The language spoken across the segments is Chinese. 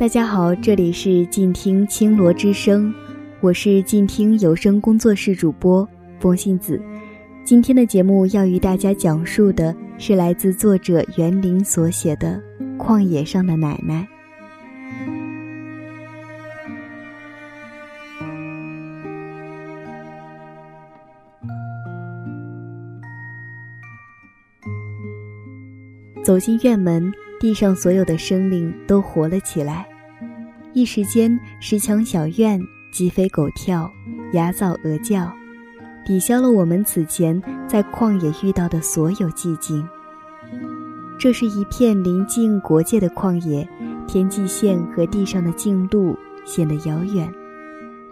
大家好，这里是静听青罗之声，我是静听有声工作室主播风信子。今天的节目要与大家讲述的是来自作者袁林所写的《旷野上的奶奶》。走进院门，地上所有的生灵都活了起来。一时间，石墙小院鸡飞狗跳，鸭噪鹅叫，抵消了我们此前在旷野遇到的所有寂静。这是一片临近国界的旷野，天际线和地上的径路显得遥远，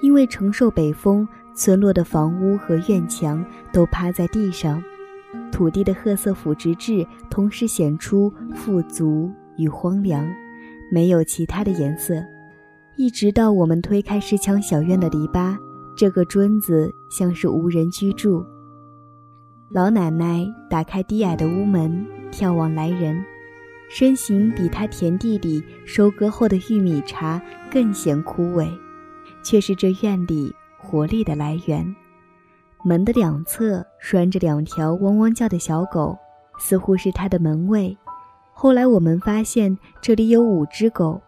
因为承受北风，村落的房屋和院墙都趴在地上。土地的褐色腐殖质同时显出富足与荒凉，没有其他的颜色。一直到我们推开石墙小院的篱笆，这个墩子像是无人居住。老奶奶打开低矮的屋门，眺望来人，身形比她田地里收割后的玉米茬更显枯萎，却是这院里活力的来源。门的两侧拴着两条汪汪叫的小狗，似乎是它的门卫。后来我们发现这里有五只狗，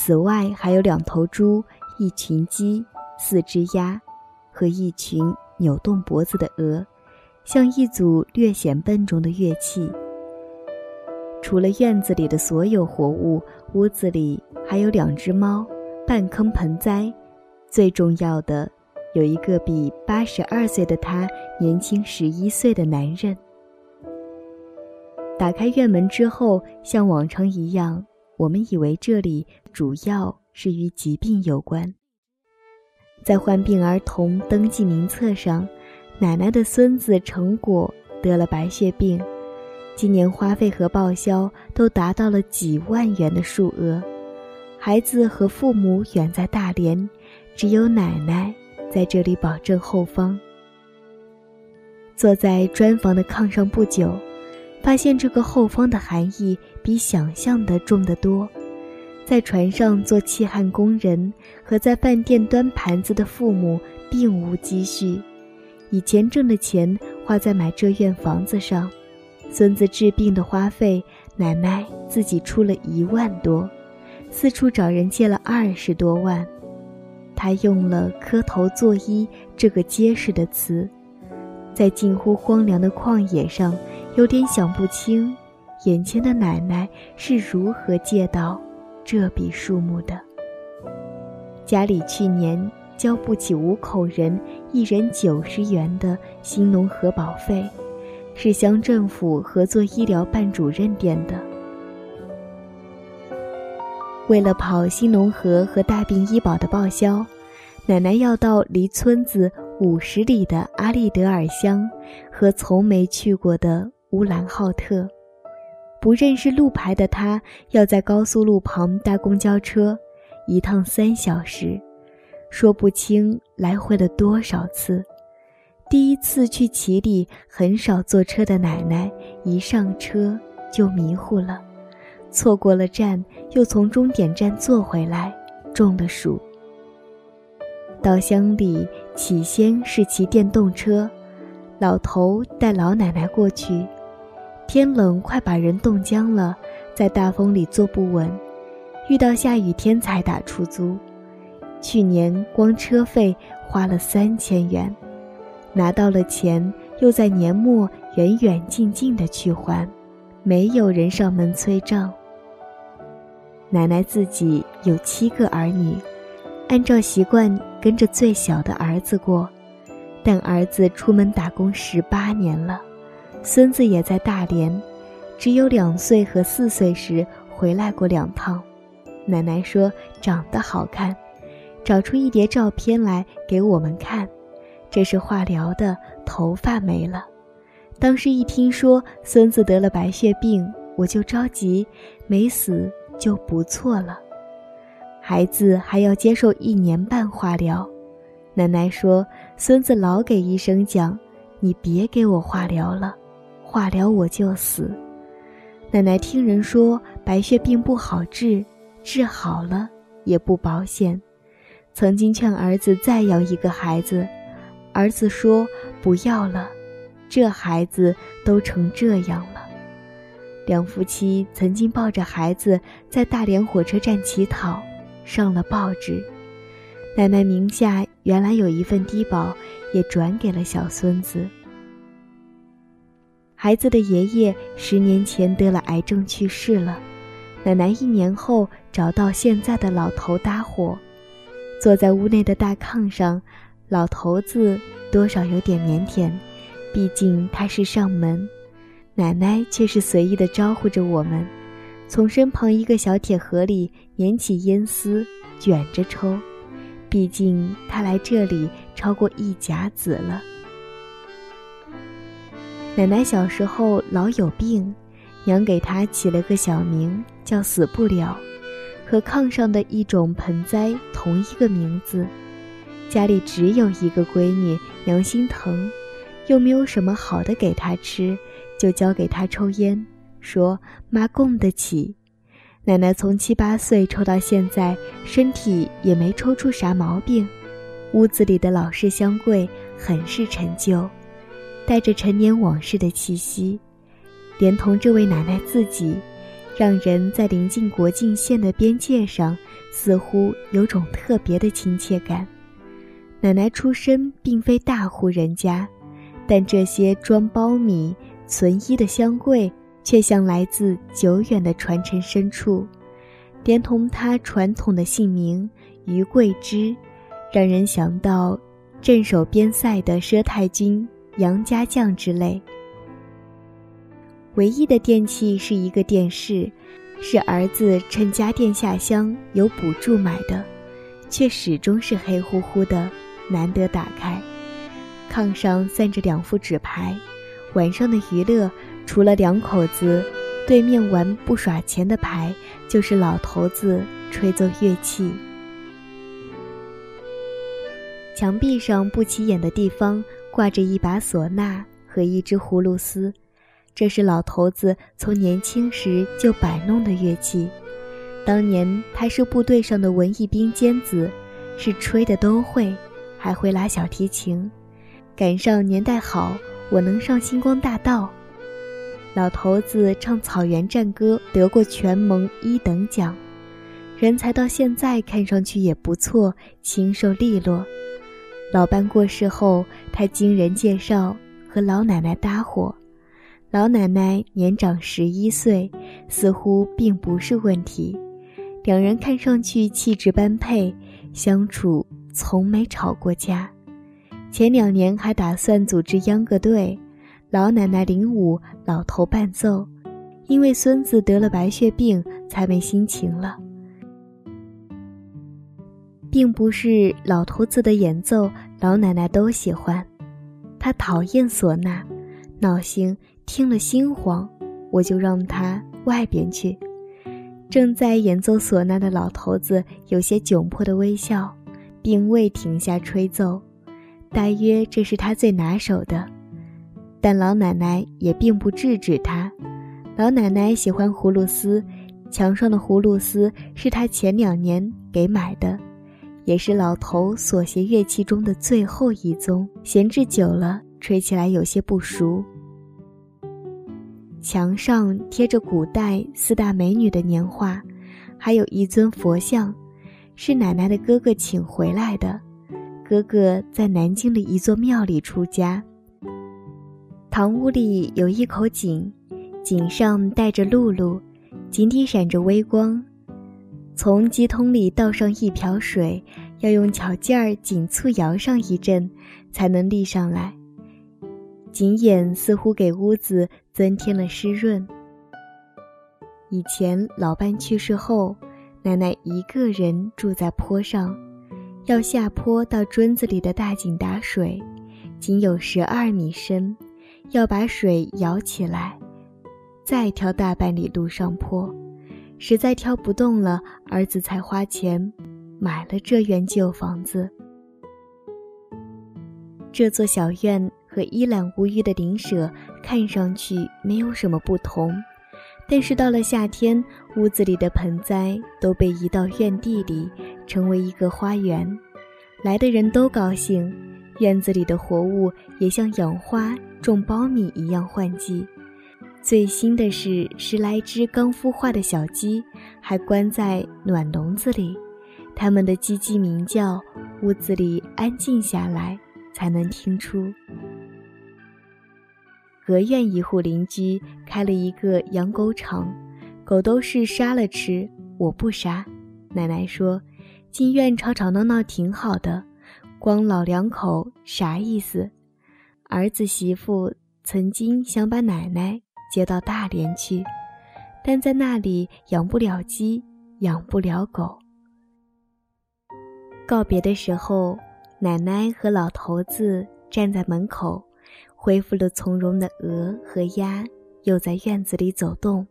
此外还有两头猪、一群鸡、四只鸭，和一群扭动脖子的鹅，像一组略显笨重的乐器。除了院子里的所有活物，屋子里还有两只猫、半坑盆栽，最重要的。有一个比八十二岁的他年轻十一岁的男人。打开院门之后，像往常一样，我们以为这里主要是与疾病有关。在患病儿童登记名册上，奶奶的孙子成果得了白血病，今年花费和报销都达到了几万元的数额。孩子和父母远在大连，只有奶奶。在这里保证后方。坐在砖房的炕上不久，发现这个后方的含义比想象的重得多。在船上做气焊工人和在饭店端盘子的父母并无积蓄，以前挣的钱花在买这院房子上。孙子治病的花费，奶奶自己出了一万多，四处找人借了二十多万。他用了“磕头作揖”这个结实的词，在近乎荒凉的旷野上，有点想不清，眼前的奶奶是如何借到这笔数目的。家里去年交不起五口人一人九十元的新农合保费，是乡政府合作医疗办主任垫的。为了跑新农合和大病医保的报销，奶奶要到离村子五十里的阿利德尔乡和从没去过的乌兰浩特。不认识路牌的他，要在高速路旁搭公交车，一趟三小时，说不清来回了多少次。第一次去齐里，很少坐车的奶奶，一上车就迷糊了。错过了站，又从终点站坐回来，中了暑。到乡里，起先是骑电动车，老头带老奶奶过去。天冷，快把人冻僵了，在大风里坐不稳，遇到下雨天才打出租。去年光车费花了三千元，拿到了钱，又在年末远远近近的去还，没有人上门催账。奶奶自己有七个儿女，按照习惯跟着最小的儿子过，但儿子出门打工十八年了，孙子也在大连，只有两岁和四岁时回来过两趟。奶奶说长得好看，找出一叠照片来给我们看，这是化疗的，头发没了。当时一听说孙子得了白血病，我就着急，没死。就不错了，孩子还要接受一年半化疗。奶奶说：“孙子老给医生讲，你别给我化疗了，化疗我就死。”奶奶听人说白血病不好治，治好了也不保险。曾经劝儿子再要一个孩子，儿子说不要了，这孩子都成这样了。两夫妻曾经抱着孩子在大连火车站乞讨，上了报纸。奶奶名下原来有一份低保，也转给了小孙子。孩子的爷爷十年前得了癌症去世了，奶奶一年后找到现在的老头搭伙。坐在屋内的大炕上，老头子多少有点腼腆，毕竟他是上门。奶奶却是随意的招呼着我们，从身旁一个小铁盒里捻起烟丝，卷着抽。毕竟他来这里超过一甲子了。奶奶小时候老有病，娘给她起了个小名叫“死不了”。和炕上的一种盆栽同一个名字，家里只有一个闺女，娘心疼，又没有什么好的给她吃，就教给她抽烟，说妈供得起。奶奶从七八岁抽到现在，身体也没抽出啥毛病。屋子里的老式香柜很是陈旧，带着陈年往事的气息，连同这位奶奶自己。让人在临近国境线的边界上，似乎有种特别的亲切感。奶奶出身并非大户人家，但这些装苞米、存衣的箱柜，却像来自久远的传承深处。连同她传统的姓名于桂枝，让人想到镇守边塞的佘太君、杨家将之类。唯一的电器是一个电视，是儿子趁家电下乡有补助买的，却始终是黑乎乎的，难得打开。炕上散着两副纸牌，晚上的娱乐除了两口子对面玩不耍钱的牌，就是老头子吹奏乐器。墙壁上不起眼的地方挂着一把唢呐和一只葫芦丝。这是老头子从年轻时就摆弄的乐器，当年他是部队上的文艺兵尖子，是吹的都会，还会拉小提琴。赶上年代好，我能上星光大道。老头子唱草原战歌得过全盟一等奖，人才到现在看上去也不错，清瘦利落。老伴过世后，他经人介绍和老奶奶搭伙。老奶奶年长十一岁，似乎并不是问题。两人看上去气质般配，相处从没吵过架。前两年还打算组织秧歌队，老奶奶领舞，老头伴奏。因为孙子得了白血病，才没心情了。并不是老头子的演奏，老奶奶都喜欢。她讨厌唢呐，闹心。听了心慌，我就让他外边去。正在演奏唢呐的老头子有些窘迫的微笑，并未停下吹奏，大约这是他最拿手的。但老奶奶也并不制止他。老奶奶喜欢葫芦丝，墙上的葫芦丝是他前两年给买的，也是老头所携乐器中的最后一宗。闲置久了，吹起来有些不熟。墙上贴着古代四大美女的年画，还有一尊佛像，是奶奶的哥哥请回来的。哥哥在南京的一座庙里出家。堂屋里有一口井，井上带着露露，井底闪着微光。从鸡桶里倒上一瓢水，要用巧劲儿紧促摇上一阵，才能立上来。井眼似乎给屋子增添了湿润。以前老伴去世后，奶奶一个人住在坡上，要下坡到墩子里的大井打水，井有十二米深，要把水舀起来，再挑大半里路上坡，实在挑不动了，儿子才花钱买了这院旧房子。这座小院。和一览无余的邻舍看上去没有什么不同，但是到了夏天，屋子里的盆栽都被移到院地里，成为一个花园。来的人都高兴，院子里的活物也像养花、种苞米一样换季。最新的是十来只刚孵化的小鸡，还关在暖笼子里，它们的叽叽鸣叫，屋子里安静下来，才能听出。隔院一户邻居开了一个养狗场，狗都是杀了吃，我不杀。奶奶说，进院吵吵闹闹挺好的，光老两口啥意思？儿子媳妇曾经想把奶奶接到大连去，但在那里养不了鸡，养不了狗。告别的时候，奶奶和老头子站在门口。恢复了从容的鹅和鸭，又在院子里走动。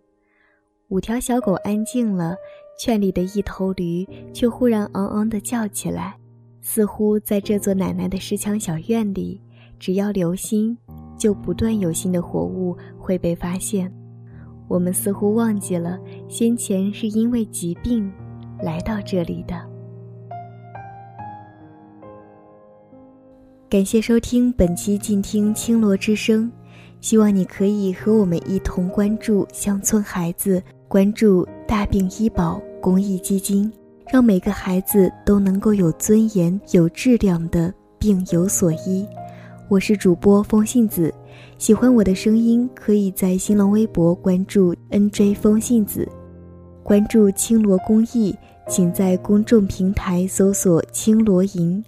五条小狗安静了，圈里的一头驴却忽然昂昂地叫起来，似乎在这座奶奶的石墙小院里，只要留心，就不断有新的活物会被发现。我们似乎忘记了，先前是因为疾病来到这里的。感谢收听本期《静听青罗之声》，希望你可以和我们一同关注乡村孩子，关注大病医保公益基金，让每个孩子都能够有尊严、有质量的病有所医。我是主播风信子，喜欢我的声音，可以在新浪微博关注 NJ 风信子，关注青罗公益，请在公众平台搜索“青罗营”。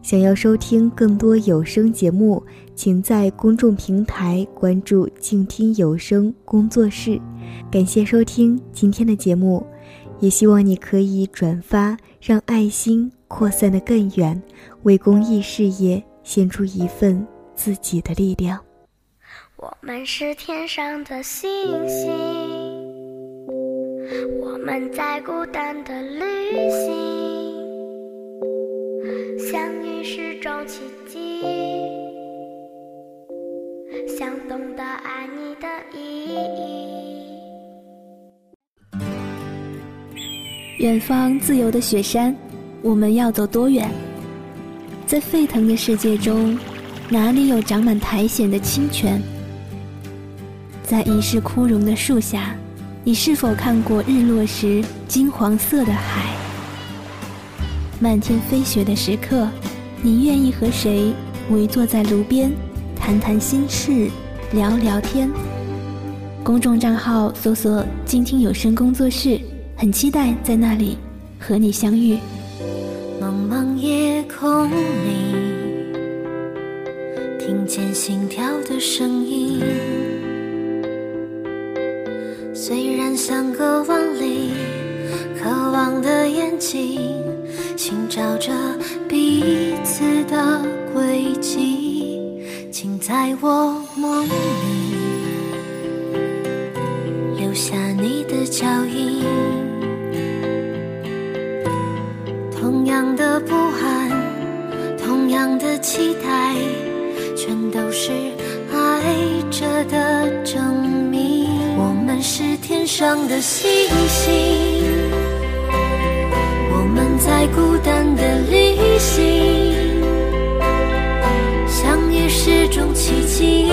想要收听更多有声节目，请在公众平台关注“静听有声工作室”。感谢收听今天的节目，也希望你可以转发，让爱心扩散得更远，为公益事业献出一份自己的力量。我们是天上的星星，我们在孤单的旅行。相遇是种奇迹，想懂得爱你的意义。远方自由的雪山，我们要走多远？在沸腾的世界中，哪里有长满苔藓的清泉？在已是枯荣的树下，你是否看过日落时金黄色的海？漫天飞雪的时刻，你愿意和谁围坐在炉边，谈谈心事，聊聊天？公众账号搜索“静听有声工作室”，很期待在那里和你相遇。茫茫夜空里，听见心跳的声音，虽然相隔万里，渴望的眼睛。寻找着彼此的轨迹，请在我梦里留下你的脚印。上的星星。我们在孤单的旅行，相遇是种奇迹，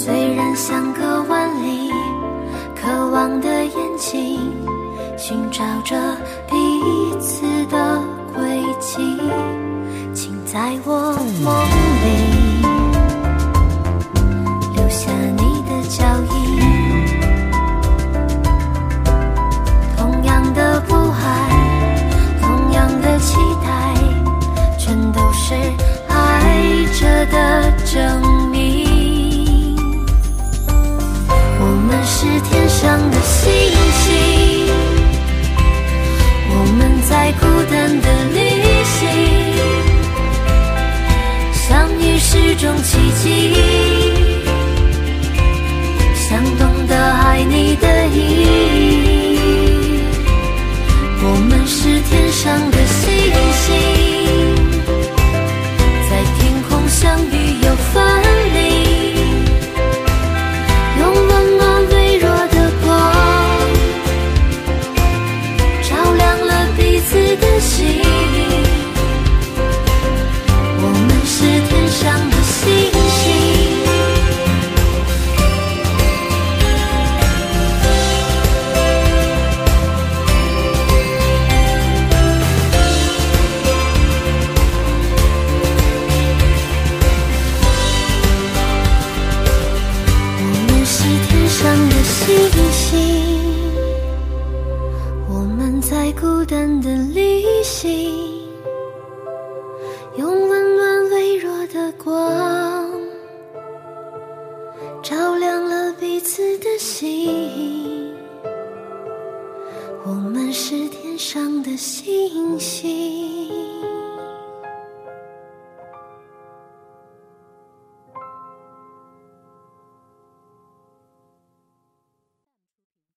虽然相隔万里，渴望的眼睛寻找着彼此的轨迹，请在我梦里上的星星我们在孤单的旅行相遇是种奇迹。想懂得爱你的意义我们是天上的星星心，我们在孤单的旅行，